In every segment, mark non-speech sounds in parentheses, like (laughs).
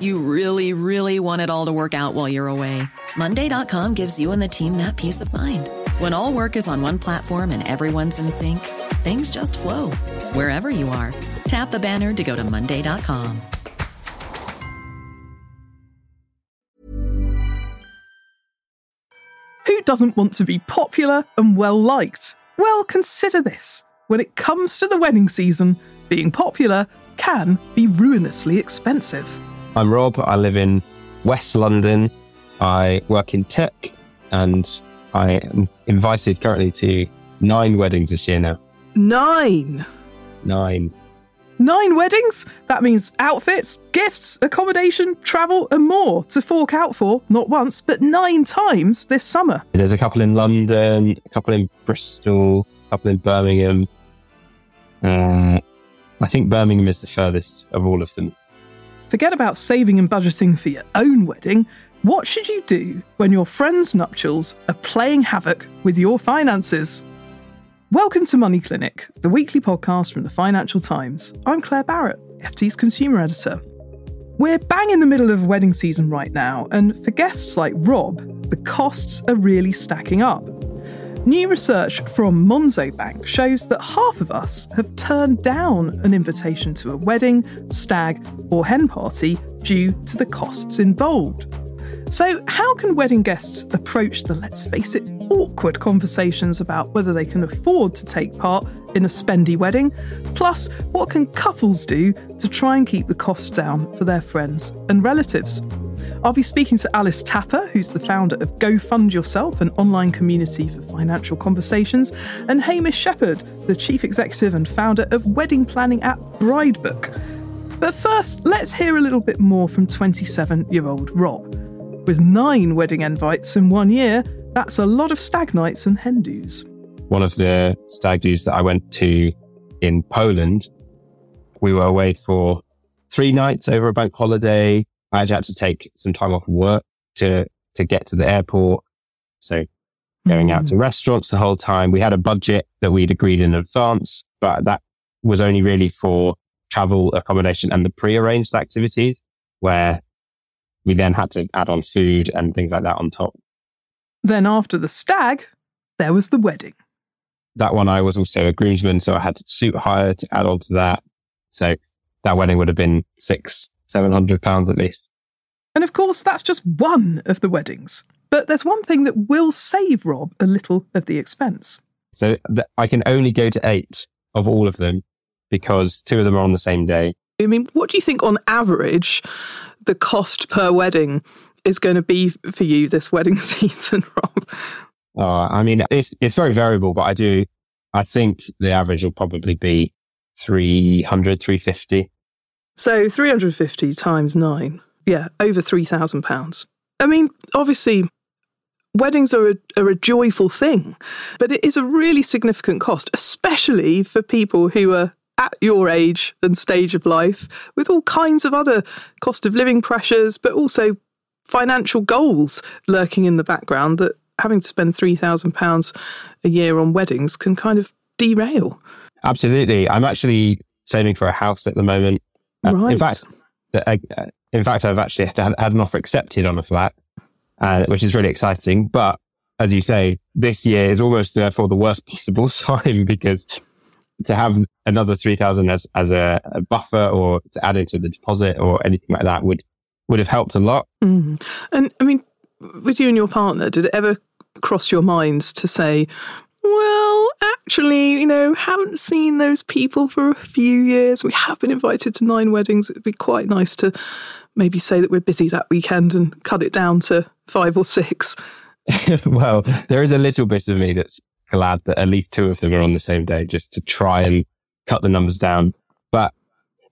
You really, really want it all to work out while you're away. Monday.com gives you and the team that peace of mind. When all work is on one platform and everyone's in sync, things just flow wherever you are. Tap the banner to go to Monday.com. Who doesn't want to be popular and well liked? Well, consider this. When it comes to the wedding season, being popular can be ruinously expensive. I'm Rob. I live in West London. I work in tech and I am invited currently to nine weddings this year now. Nine. Nine. Nine weddings? That means outfits, gifts, accommodation, travel, and more to fork out for, not once, but nine times this summer. There's a couple in London, a couple in Bristol, a couple in Birmingham. Uh, I think Birmingham is the furthest of all of them. Forget about saving and budgeting for your own wedding. What should you do when your friends' nuptials are playing havoc with your finances? Welcome to Money Clinic, the weekly podcast from the Financial Times. I'm Claer Barrett, FT's consumer editor. We're bang in the middle of wedding season right now, and for guests like Rob, the costs are really stacking up. New research from Monzo Bank shows that half of us have turned down an invitation to a wedding, stag, or hen party due to the costs involved. So, how can wedding guests approach the, let's face it, awkward conversations about whether they can afford to take part in a spendy wedding? Plus, what can couples do to try and keep the costs down for their friends and relatives? I'll be speaking to Alice Tapper, who's the founder of Go Fund Yourself, an online community for financial conversations, and Hamish Shepherd, the chief executive and founder of wedding planning app Bridebook. But first, let's hear a little bit more from 27 year old Rob. With nine wedding invites in one year, that's a lot of stag nights and hen do's. One of the stag do's that I went to in Poland, we were away for three nights over a bank holiday. I had to take some time off work to, to get to the airport. So going out to hmm. restaurants the whole time. We had a budget that we'd agreed in advance, but that was only really for travel, accommodation and the pre-arranged activities where we then had to add on food and things like that on top. Then after the stag, there was the wedding. That one, I was also a groomsman, so I had to suit hire to add on to that. So that wedding would have been six, seven hundred pounds at least. And of course, that's just one of the weddings. But there's one thing that will save Rob a little of the expense. So th- I can only go to eight of all of them because two of them are on the same day. I mean, what do you think on average the cost per wedding is going to be for you this wedding (laughs) season, Rob? Uh, I mean, it's, it's very variable, but I do, I think the average will probably be 300, 350. So 350 times nine. Yeah, over £3,000. I mean, obviously, weddings are a, are a joyful thing, but it is a really significant cost, especially for people who are at your age and stage of life with all kinds of other cost of living pressures, but also financial goals lurking in the background that having to spend £3,000 a year on weddings can kind of derail. Absolutely. I'm actually saving for a house at the moment. Uh, Right. In fact, the- uh, in fact, I've actually had, had an offer accepted on a flat, uh, which is really exciting. But as you say, this year is almost therefore the worst possible (laughs) time because to have another 3000 as, as a, a buffer or to add into the deposit or anything like that would, would have helped a lot. Mm. And I mean, with you and your partner, did it ever cross your minds to say, well, actually, you know, haven't seen those people for a few years. We have been invited to nine weddings. It'd be quite nice to maybe say that we're busy that weekend and cut it down to five or six. (laughs) well, there is a little bit of me that's glad that at least two of them are on the same day just to try and cut the numbers down. But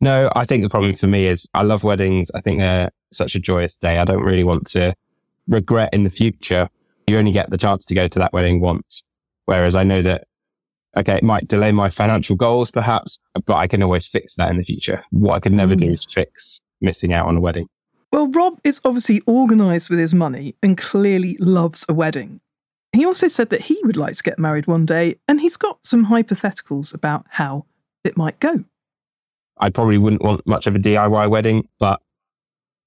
no, I think the problem for me is I love weddings. I think they're such a joyous day. I don't really want to regret in the future. You only get the chance to go to that wedding once. Whereas I know that, okay, it might delay my financial goals perhaps, but I can always fix that in the future. What I could never do mm. is fix missing out on a wedding. Well, Rob is obviously organised with his money and clearly loves a wedding. He also said that he would like to get married one day, and he's got some hypotheticals about how it might go. I probably wouldn't want much of a DIY wedding, but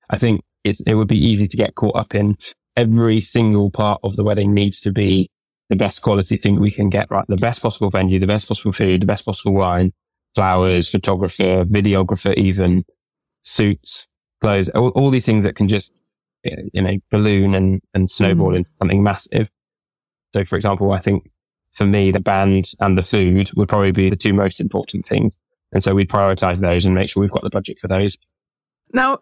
I think it's, it would be easy to get caught up in. Every single part of the wedding needs to be the best quality thing we can get, right? The best possible venue, the best possible food, the best possible wine, flowers, photographer, videographer, even suits, clothes, all, all these things that can just, you know, balloon and, and snowball Mm. into something massive. So, for example, I think for me, the band and the food would probably be the two most important things. And so we'd prioritize those and make sure we've got the budget for those. Now,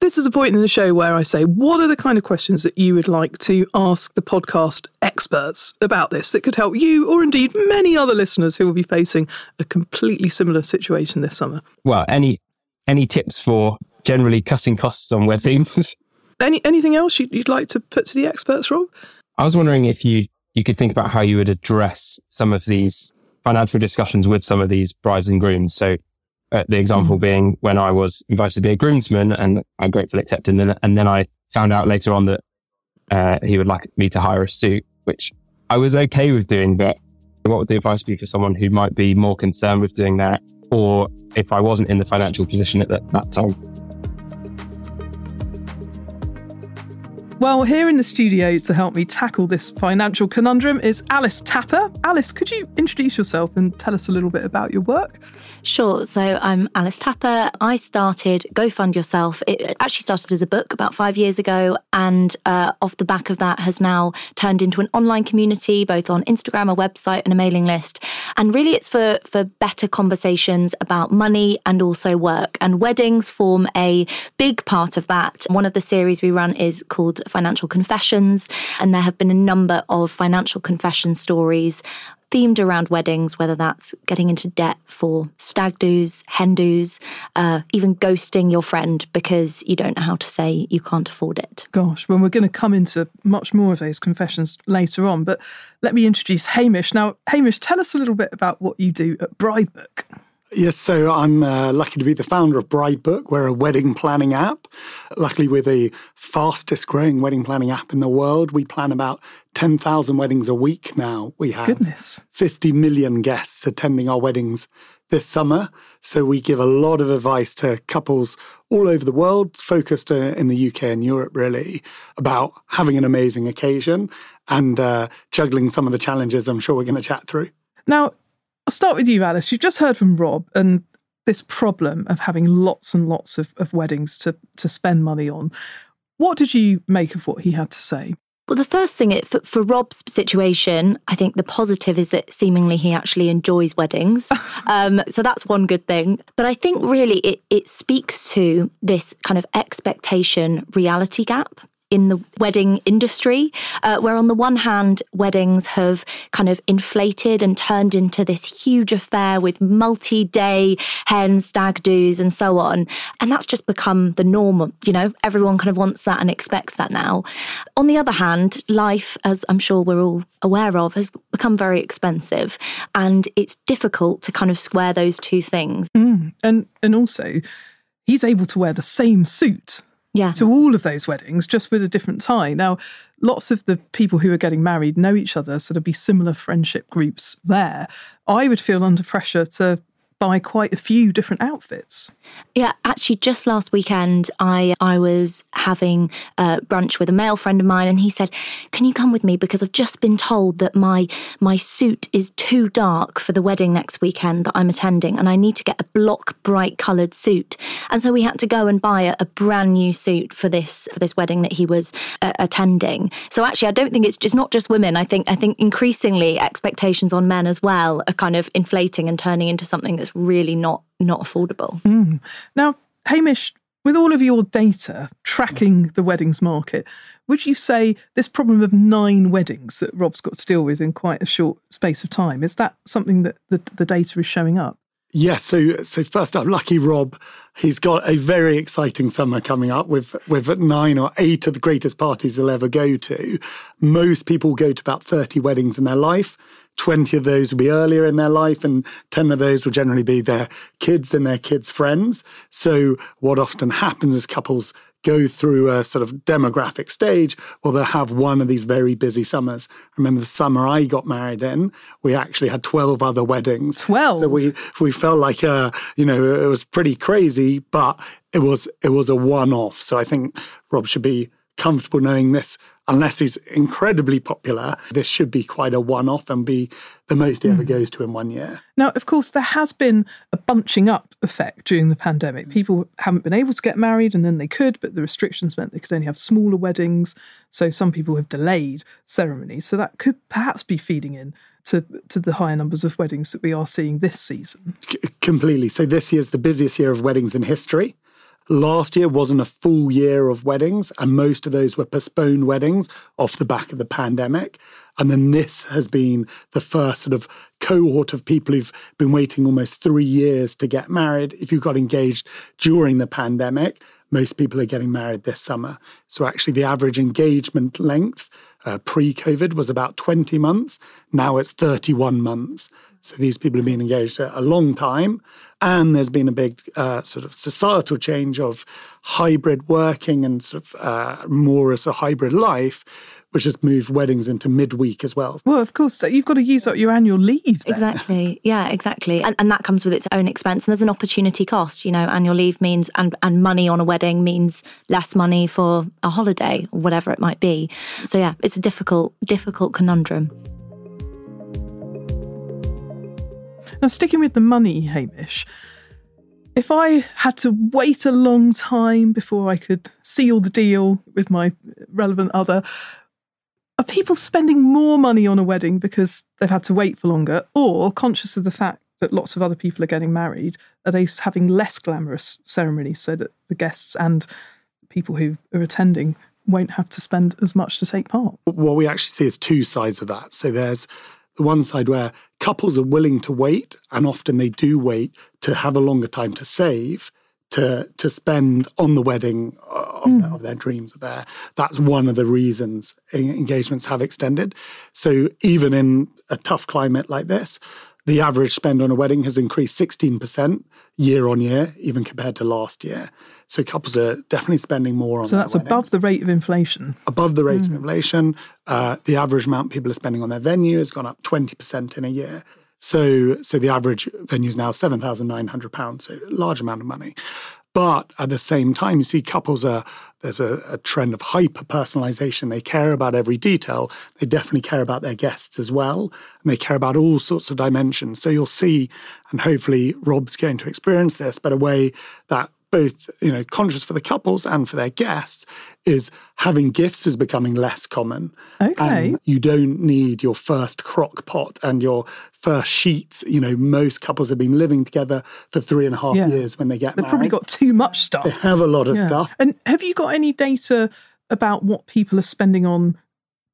this is a point in the show where I say, what are the kind of questions that you would like to ask the podcast experts about this that could help you or indeed many other listeners who will be facing a completely similar situation this summer? Well, any, any tips for generally cutting costs on weddings? (laughs) Any anything else you'd, you'd like to put to the experts, Rob? I was wondering if you, you could think about how you would address some of these financial discussions with some of these brides and grooms. So uh, the example being when I was invited to be a groomsman and I gratefully accepted. And then, and then I found out later on that uh, he would like me to hire a suit, which I was okay with doing. But what would the advice be for someone who might be more concerned with doing that? Or if I wasn't in the financial position at that, that time? Well, here in the studio to help me tackle this financial conundrum is Alice Tapper. Alice, could you introduce yourself and tell us a little bit about your work? Sure. So I'm Alice Tapper. I started Go Fund Yourself. It actually started as a book about five years ago, and uh, off the back of that has now turned into an online community, both on Instagram, a website, and a mailing list. And really, it's for for better conversations about money and also work. And weddings form a big part of that. One of the series we run is called Financial Confessions, and there have been a number of financial confession stories themed around weddings, whether that's getting into debt for stag do's, hen do's, uh, even ghosting your friend because you don't know how to say you can't afford it. Gosh, well, we're going to come into much more of those confessions later on, but let me introduce Hamish. Now, Hamish, tell us a little bit about what you do at Bridebook. Yes, so I'm uh, lucky to be the founder of Bridebook. We're a wedding planning app. Luckily, we're the fastest growing wedding planning app in the world. We plan about 10,000 weddings a week now. We have Goodness. 50 million guests attending our weddings this summer. So we give a lot of advice to couples all over the world, focused uh, in the UK and Europe, really, about having an amazing occasion and uh, juggling some of the challenges I'm sure we're going to chat through. Now, I'll start with you, Alice. You've just heard from Rob and this problem of having lots and lots of, of weddings to, to spend money on. What did you make of what he had to say? Well, the first thing, it, for, for Rob's situation, I think the positive is that seemingly he actually enjoys weddings. (laughs) um, so that's one good thing. But I think really it, it speaks to this kind of expectation reality gap in the wedding industry, uh, where on the one hand, weddings have kind of inflated and turned into this huge affair with multi day hen, stag do's, and so on. And that's just become the norm. You know, everyone kind of wants that and expects that now. On the other hand, life, as I'm sure we're all aware of, has become very expensive. And it's difficult to kind of square those two things. Mm. And and also, he's able to wear the same suit Yeah. to all of those weddings, just with a different tie. Now, lots of the people who are getting married know each other, so there'd be similar friendship groups there. I would feel under pressure to buy quite a few different outfits. Yeah, actually, just last weekend, I I was having uh, brunch with a male friend of mine, and he said, "Can you come with me because I've just been told that my my suit is too dark for the wedding next weekend that I'm attending, and I need to get a block bright coloured suit." And so we had to go and buy a, a brand new suit for this for this wedding that he was uh, attending. So actually, I don't think it's just not just women. I think I think increasingly expectations on men as well are kind of inflating and turning into something that's really not not affordable. Mm. Now, Hamish, with all of your data tracking the weddings market, would you say this problem of nine weddings that Rob's got to deal with in quite a short space of time is that something that the, the data is showing up? Yeah, so so first up, lucky Rob, he's got a very exciting summer coming up with with nine or eight of the greatest parties he'll ever go to. Most people go to about thirty weddings in their life. 20 of those will be earlier in their life, and 10 of those will generally be their kids and their kids' friends. So, what often happens is couples go through a sort of demographic stage, well, they'll have one of these very busy summers. I remember the summer I got married in, we actually had 12 other weddings. 12? So we, we felt like, uh, you know, it was pretty crazy, but it was, it was a one off. So I think Rob should be comfortable knowing this unless he's incredibly popular, this should be quite a one off and be the most he ever hmm. goes to in one year. Now, of course, there has been a bunching up effect during the pandemic. People haven't been able to get married and then they could, but the restrictions meant they could only have smaller weddings. So some people have delayed ceremonies. So that could perhaps be feeding in to, to the higher numbers of weddings that we are seeing this season. C- completely. So this year's the busiest year of weddings in history. Last year wasn't a full year of weddings, and most of those were postponed weddings off the back of the pandemic. And then this has been the first sort of cohort of people who've been waiting almost three years to get married. If you got engaged during the pandemic, most people are getting married this summer. So actually, the average engagement length uh, pre COVID was about 20 months. Now it's 31 months. So these people have been engaged a, long time. And there's been a big uh, sort of societal change of hybrid working and sort of uh, more as a hybrid life, which has moved weddings into midweek as well. Well, of course, you've got to use up your annual leave. Then. Exactly. Yeah, exactly. And, and that comes with its own expense. And there's an opportunity cost. You know, annual leave means, and, and money on a wedding means less money for a holiday or whatever it might be. So, yeah, it's a difficult, difficult conundrum. Now, sticking with the money, Hamish, if I had to wait a long time before I could seal the deal with my relevant other, are people spending more money on a wedding because they've had to wait for longer, or conscious of the fact that lots of other people are getting married, are they having less glamorous ceremonies so that the guests and people who are attending won't have to spend as much to take part? What we actually see is two sides of that. So there's the one side where couples are willing to wait, and often they do wait to have a longer time to save to to spend on the wedding of, mm. their, of their dreams. Of their that's one of the reasons engagements have extended. So even in a tough climate like this, the average spend on a wedding has increased sixteen percent year on year, even compared to last year. So couples are definitely spending more on. So that's above the rate of inflation. Above the rate mm. of inflation, uh, the average amount people are spending on their venue has gone up twenty percent in a year. So, so the average venue is now seven thousand nine hundred pounds. So, a large amount of money. But at the same time, you see couples are there's a, a, trend of hyper personalization. They care about every detail. They definitely care about their guests as well. And they care about all sorts of dimensions. So you'll see, and hopefully Rob's going to experience this, but a way that both you know conscious for the couples and for their guests is having gifts is becoming less common. Okay. And you don't need your first crock pot and your first sheets. You know, most couples have been living together for three and a half yeah. years when they get They've married. probably got too much stuff. They have a lot of yeah. stuff. And have you got any data about what people are spending on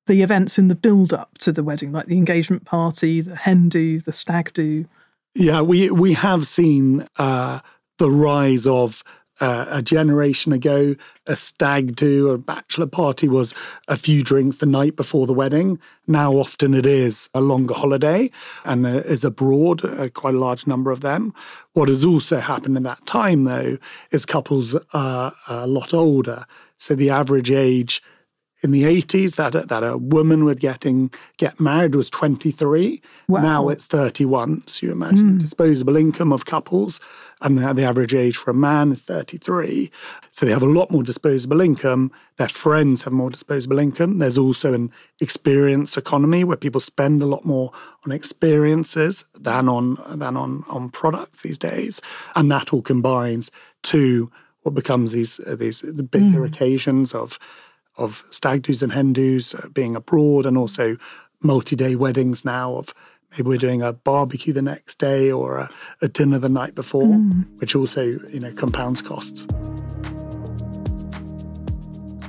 the events in the build up to the wedding, like the engagement party, the hen do, the stag do? Yeah, we we have seen uh, the rise of uh, a generation ago, a stag do or a bachelor party was a few drinks the night before the wedding. Now, often it is a longer holiday and uh, is abroad, uh, quite a large number of them. What has also happened in that time, though, is couples are a lot older. So the average age in the 80s that that a woman would getting get married was 23 wow. now it's 31 so you imagine mm. disposable income of couples and the average age for a man is 33 so they have a lot more disposable income. Their friends have more disposable income. There's also an experience economy where people spend a lot more on experiences than on than on on products these days. And that all combines to what becomes these these the bigger mm. occasions of of stag do's and hen do's uh, being abroad and also multi-day weddings now of maybe we're doing a barbecue the next day or a, a dinner the night before mm. which also you know compounds costs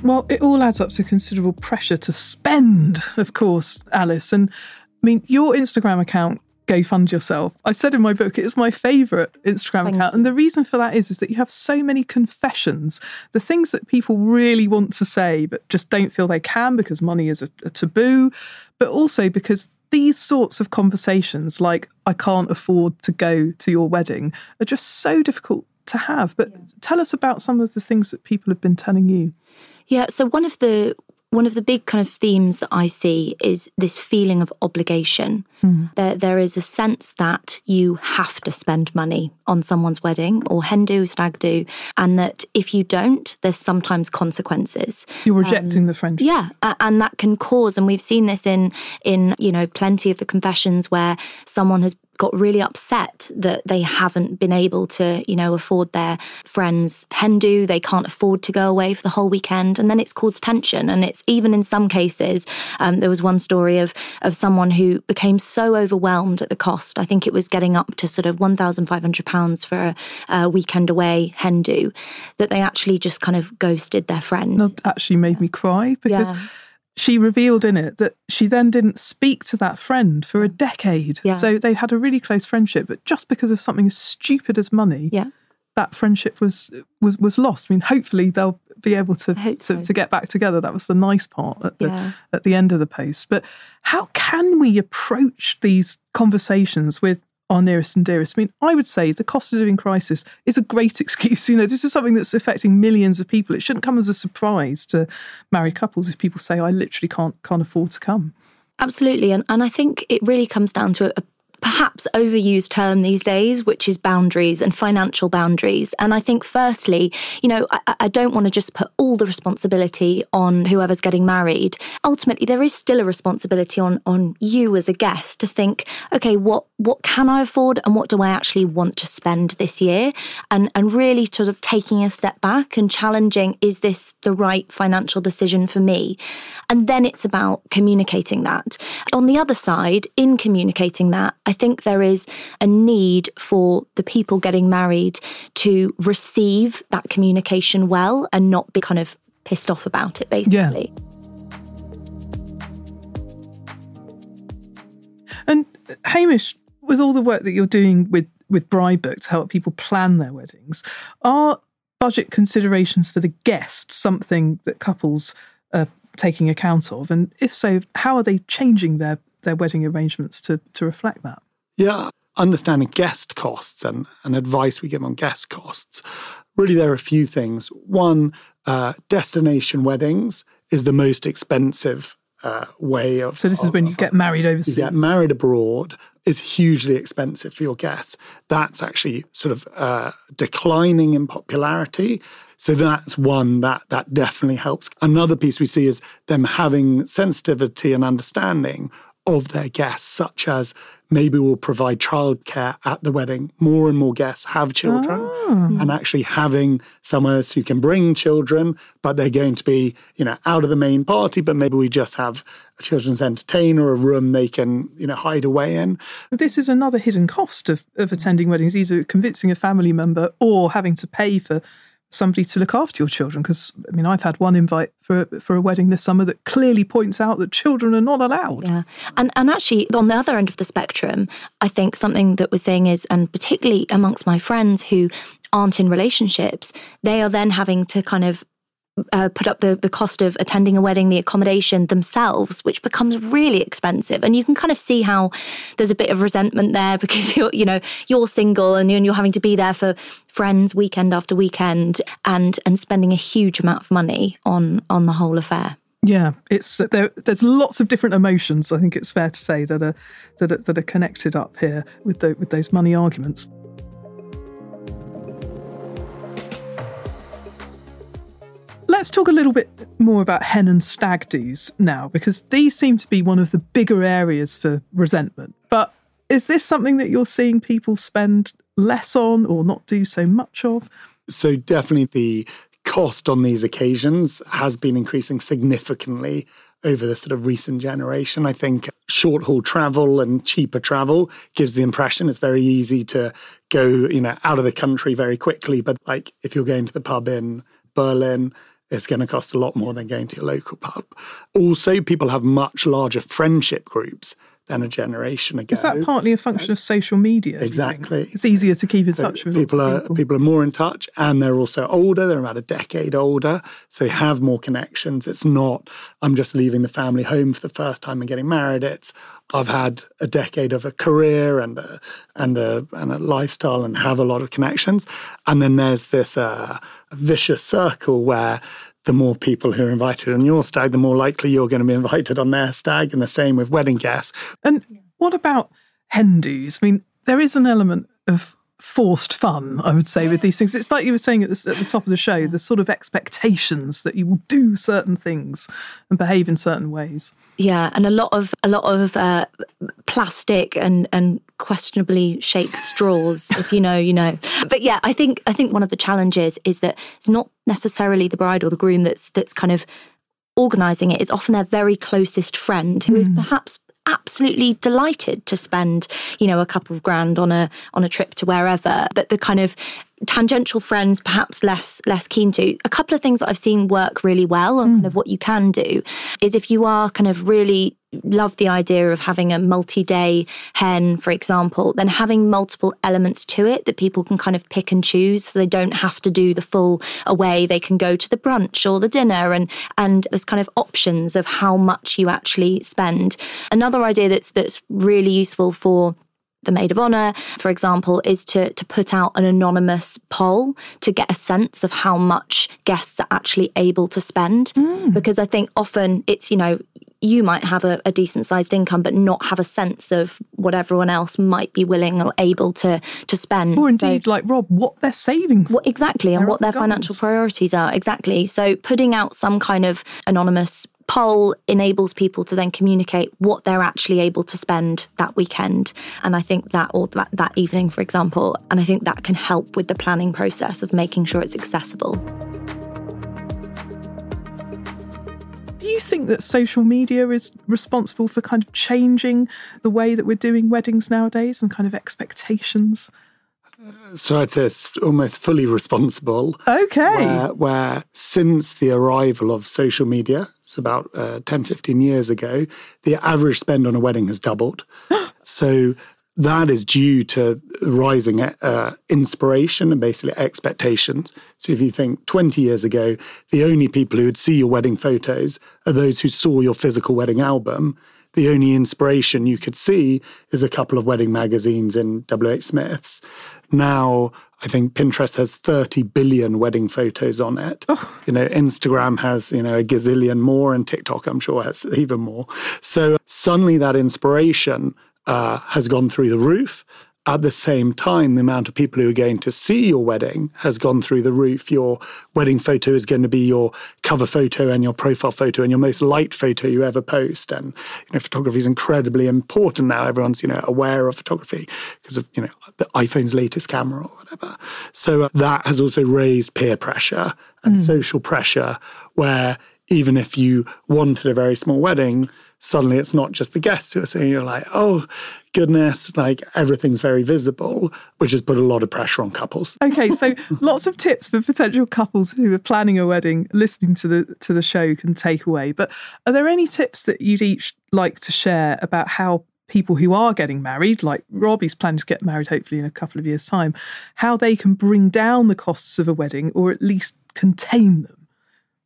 well it all adds up to considerable pressure to spend of course alice and i mean your instagram account Go Fund Yourself. I said in my book it is my favourite Instagram Thank account. And the reason for that is, is that you have so many confessions, the things that people really want to say but just don't feel they can because money is a, a taboo, but also because these sorts of conversations, like I can't afford to go to your wedding, are just so difficult to have. But tell us about some of the things that people have been telling you. Yeah, so one of the one of the big kind of themes that I see is this feeling of obligation. Mm. There, there is a sense that you have to spend money on someone's wedding or hen do, stag do, and that if you don't, there's sometimes consequences. You're rejecting um, the friendship. Yeah, and that can cause, and we've seen this in in you know plenty of the confessions where someone has got really upset that they haven't been able to, you know, afford their friends' hen do. They can't afford to go away for the whole weekend, and then it's caused tension. And it's even in some cases, um, there was one story of of someone who became so overwhelmed at the cost. I think it was getting up to sort of one thousand five hundred pounds for a, a, weekend away hen do that they actually just kind of ghosted their friend. That actually made me cry because. Yeah she revealed in it that she then didn't speak to that friend for a decade. Yeah. So they had a really close friendship, but just because of something as stupid as money, yeah. that friendship was was was lost. I mean, hopefully they'll be able to to, so. to, get back together. That was the nice part at the yeah. at the end of the post. But how can we approach these conversations with our nearest and dearest. I mean, I would say the cost of living crisis is a great (laughs) excuse. You know, this is something that's affecting millions of people. It shouldn't come as a surprise to married couples if people say, I literally can't can't afford to come. Absolutely. And and I think it really comes down to a, perhaps overused term these days, which is boundaries and financial boundaries. And I think, firstly, you know, I, I don't want to just put all the responsibility on whoever's getting married. Ultimately, there is still a responsibility on on you as a guest to think, okay, what what can I afford and what do I actually want to spend this year? And and really sort of taking a step back and challenging, is this the right financial decision for me? And then it's about communicating that. On the other side, in communicating that, I think there is a need for the people getting married to receive that communication well and not be kind of pissed off about it, basically. Yeah. And uh, Hamish, with all the work that you're doing with with Bridebook to help people plan their weddings, are budget considerations for the guest something that couples are taking account of? And if so, how are they changing their their wedding arrangements to, to reflect that? Yeah, understanding guest costs and, and advice we give on guest costs. Really, there are a few things. One, uh, destination weddings is the most expensive uh, way of. So, this is of, when you get married overseas. You get married abroad is hugely expensive for your guests. That's actually sort of uh, declining in popularity. So that's one that that definitely helps. Another piece we see is them having sensitivity and understanding of their guests, such as maybe we'll provide childcare at the wedding. More and more guests have children, oh. and actually having somewhere else who can bring children, but they're going to be, you know, out of the main party. But maybe we just have a children's entertainer, a room they can, you know, hide away in. This is another hidden cost of, of attending weddings, either convincing a family member or having to pay for somebody to look after your children because I mean I've had one invite for for a wedding this summer that clearly points out that children are not allowed. Yeah. And and actually on the other end of the spectrum, I think something that we're saying is and particularly amongst my friends who aren't in relationships, they are then having to kind of uh, put up the, the cost of attending a wedding, the accommodation themselves, which becomes really expensive. And you can kind of see how there's a bit of resentment there (laughs) because you're, you know, you're single and you're, having to be there for friends weekend after weekend and and spending a huge amount of money on on the whole affair. Yeah, it's there. There's lots of different emotions. I think it's fair to say that are that are, that are connected up here with the, with those money arguments. Let's talk a little bit more about hen and stag do's now, because these seem to be one of the bigger areas for resentment. But is this something that you're seeing people spend less on or not do so much of? So, definitely the cost on these occasions has been increasing significantly over the sort of recent generation. I think short haul travel and cheaper travel gives the impression it's very easy to go, you know, out of the country very quickly. But like if you're going to the pub in Berlin, it's going to cost a lot more than going to your local pub. Also, people have much larger friendship groups than a generation ago. Is that partly a function of social media? Exactly. It's easier to keep in so touch with people. Are people. people are more in touch, and they're also older. They're about a decade older, so they have more connections. It's not I'm just leaving the family home for the first time and getting married. It's I've had a decade of a career and a, and a and a lifestyle and have a lot of connections. And then there's this uh, vicious circle where the more people who are invited on your stag, the more likely you're going to be invited on their stag, and the same with wedding guests. And what about hen do's? I mean, there is an element of forced fun, I would say, with these things. It's like you were saying at the, at the top of the show, the sort of expectations that you will do certain things and behave in certain ways. Yeah, and a lot of a lot of uh, plastic and and questionably shaped straws. if you know, you know. But yeah, I think I think one of the challenges is that it's not necessarily the bride or the groom that's that's kind of organizing it. It's often their very closest friend who mm. is perhaps absolutely delighted to spend you know a couple of grand on a on a trip to wherever but the kind of tangential friends perhaps less less keen to a couple of things that i've seen work really well and mm. kind of what you can do is if you are kind of really love the idea of having a multi-day hen for example then having multiple elements to it that people can kind of pick and choose so they don't have to do the full away they can go to the brunch or the dinner and and there's kind of options of how much you actually spend another idea that's that's really useful for the maid of honor, for example, is to, to put out an anonymous poll to get a sense of how much guests are actually able to spend. Mm. Because I think often it's, you know, you might have a, a, decent sized income but not have a sense of what everyone else might be willing or able to to spend. Or indeed so, like rob what they're saving for. What, exactly and what their financial priorities are exactly. So putting out some kind of anonymous poll enables people to then communicate what they're actually able to spend that weekend. And i think that or that, that evening for example and i think that can help with the planning process of making sure it's accessible do you think that social media is responsible for kind of changing the way that we're doing weddings nowadays and kind of expectations so I'd say it's almost fully responsible. Okay. Where, where since the arrival of social media, it's about uh, 10, 15 years ago, the average spend on a wedding has doubled. (gasps) so that is due to rising uh, inspiration and basically expectations. So if you think 20 years ago, the only people who would see your wedding photos are those who saw your physical wedding album the only inspiration you could see is a couple of wedding magazines in WH Smith's. Now, I think Pinterest has 30 billion wedding photos on it. Oh. You know, Instagram has, you know, a gazillion more, and TikTok, I'm sure, has even more. So suddenly that inspiration uh, has gone through the roof at the same time, the amount of people who are going to see your wedding has gone through the roof. Your wedding photo is going to be your cover photo and your profile photo and your most liked photo you ever post. And you know, photography is incredibly important now. Everyone's you know aware of photography because of you know the iPhone's latest camera or whatever. So uh, that has also raised peer pressure and mm. social pressure, where even if you wanted a very small wedding, suddenly it's not just the guests who are seeing you're like, oh goodness, like everything's very visible, which has put a lot of pressure on couples. Okay, so (laughs) lots of tips for potential couples who are planning a wedding, listening to the to the show can take away. But are there any tips that you'd each like to share about how people who are getting married, like Robbie's planning to get married hopefully in a couple of years' time, how they can bring down the costs of a wedding or at least contain them?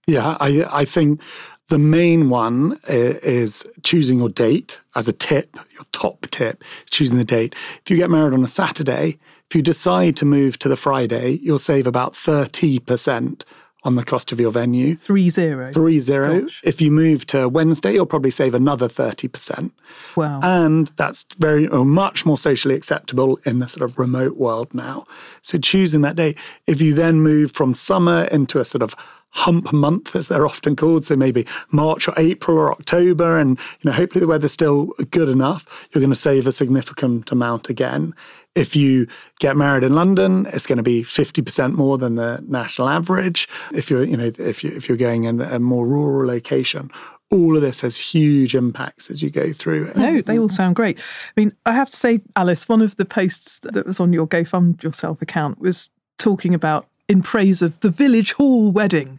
Yeah, I I think the main one uh, is choosing your date as a tip, your top tip, choosing the date. If you get married on a Saturday, if you decide to move to the Friday, you'll save about 30% on the cost of your venue. Three zero. Three zero. Gosh. If you move to Wednesday, you'll probably save another 30%. Wow. And that's very, or much more socially acceptable in the sort of remote world now. So choosing that day. If you then move from summer into a sort of hump month, as they're often called. So maybe March or April or October, and you know, hopefully the weather's still good enough. You're going to save a significant amount again. If you get married in London, it's going to be 50% more than the national average. If you're, you know, if you if you're going in a more rural location, all of this has huge impacts as you go through it. No, they all sound great. I mean, I have to say, Alice, one of the posts that was on your GoFund Yourself account was talking about in praise of the village hall wedding,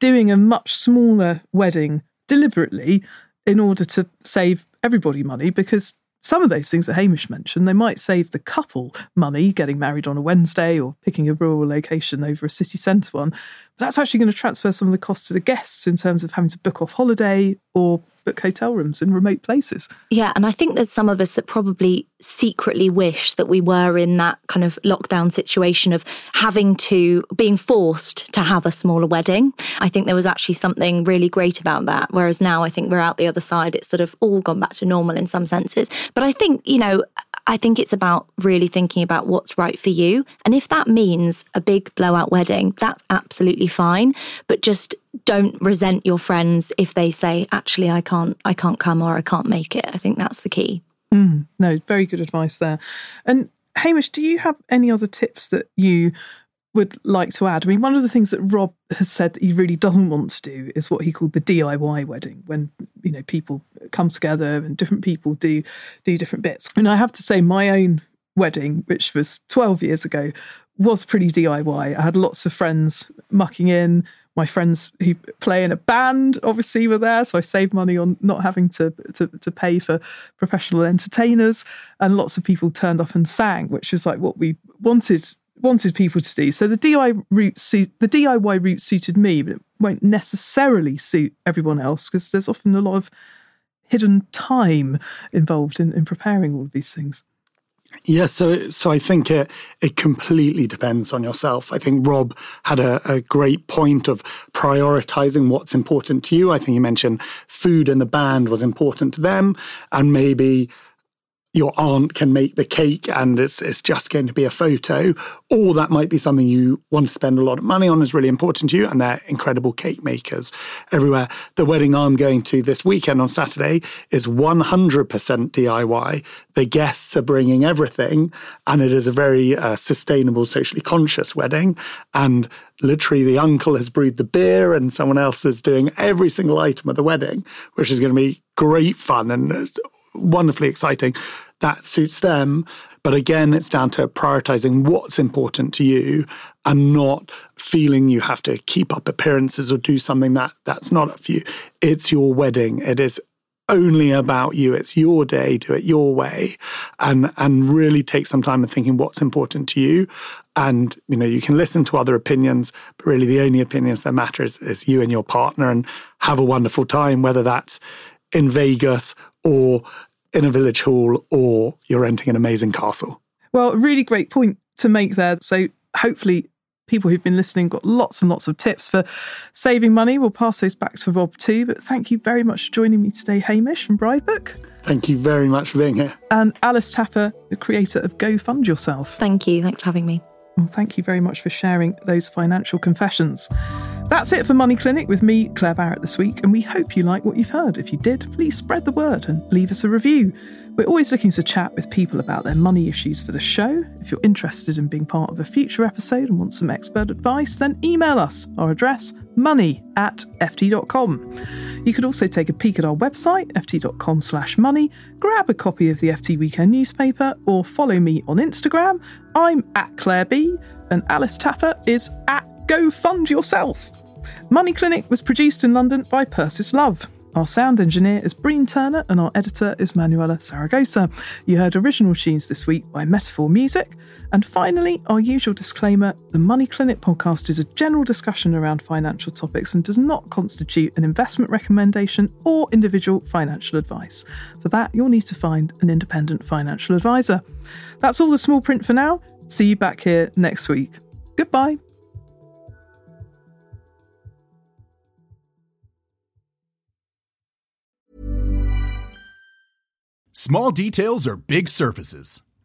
doing a much smaller wedding deliberately in order to save everybody money because some of those things that Hamish mentioned, they might save the couple money getting married on a Wednesday or picking a rural location over a city centre one. But that's actually going to transfer some of the cost to the guests in terms of having to book off holiday or book hotel rooms in remote places. Yeah, and I think there's some of us that probably secretly wish that we were in that kind of lockdown situation of having to, being forced to have a smaller wedding. I think there was actually something really great about that. Whereas now I think we're out the other side. It's sort of all gone back to normal in some senses. But I think, you know, I think it's about really thinking about what's right for you. And if that means a big blowout wedding, that's absolutely fine. But just don't resent your friends if they say, actually, I can't, I can't come or I can't make it. I think that's the key. Mm, no, very good advice there. And Hamish, do you have any other tips that you would like to add? I mean, one of the things that Rob has said that he really doesn't want to do is what he called the DIY wedding, when you know people come together and different people do do different bits. And I have to say, my own wedding, which was twelve years ago, was pretty DIY. I had lots of friends mucking in my friends who play in a band obviously were there, so I saved money on not having to, to to pay for professional entertainers, and lots of people turned up and sang, which is like what we wanted wanted people to do. So the DIY route suit the DIY route suited me, but it won't necessarily suit everyone else because there's often a lot of hidden time involved in, in preparing all of these things. Yeah, so so I think it it completely depends on yourself. I think Rob had a, a, great point of prioritizing what's important to you. I think he mentioned food and the band was important to them, and maybe your aunt can make the cake and it's, it's just going to be a photo, or that might be something you want to spend a lot of money on is really important to you, and they're incredible cake makers everywhere. The wedding I'm going to this weekend on Saturday is 100% DIY. The guests are bringing everything, and it is a very uh, sustainable, socially conscious wedding. And literally, the uncle has brewed the beer, and someone else is doing every single item of the wedding, which is going to be great fun and wonderfully exciting. That suits them. But again, it's down to prioritizing what's important to you and not feeling you have to keep up appearances or do something that that's not for you. It's your wedding. It is only about you. It's your day. Do it your way, and and really take some time in thinking what's important to you. And you know you can listen to other opinions, but really the only opinions that matter is, is you and your partner, and have a wonderful time. Whether that's in Vegas or in a village hall or you're renting an amazing castle. Well, really great point to make there. So hopefully people who've been listening got lots and lots of tips for saving money. We'll pass those back to Rob too. But thank you very much for joining me today, Hamish from Bridebook. Thank you very much for being here. And Alice Tapper, the creator of Go Fund Yourself. Thank you. Thanks for having me. Well, thank you very much for sharing those financial confessions. That's it for Money Clinic with me, Claer Barrett, this week, and we hope you like what you've heard. If you did, please spread the word and leave us a review. We're always looking to chat with people about their money issues for the show. If you're interested in being part of a future episode and want some expert advice, then email us. Our address, money at ft.com. You could also take a peek at our website, ft.com slash money, grab a copy of the FT Weekend newspaper, or follow me on Instagram. I'm at Claer B, and Alice Tapper is at Go Fund Yourself. Money Clinic was produced in London by Persis Love. Our sound engineer is Breen Turner and our editor is Manuela Saragosa. You heard original tunes this week by Metaphor Music. And finally, our usual disclaimer the Money Clinic podcast is a general discussion around financial topics and does not constitute an investment recommendation or individual financial advice. For that, you'll need to find an independent financial advisor. That's all the small print for now. See you back here next week. Goodbye. Small details are big surfaces,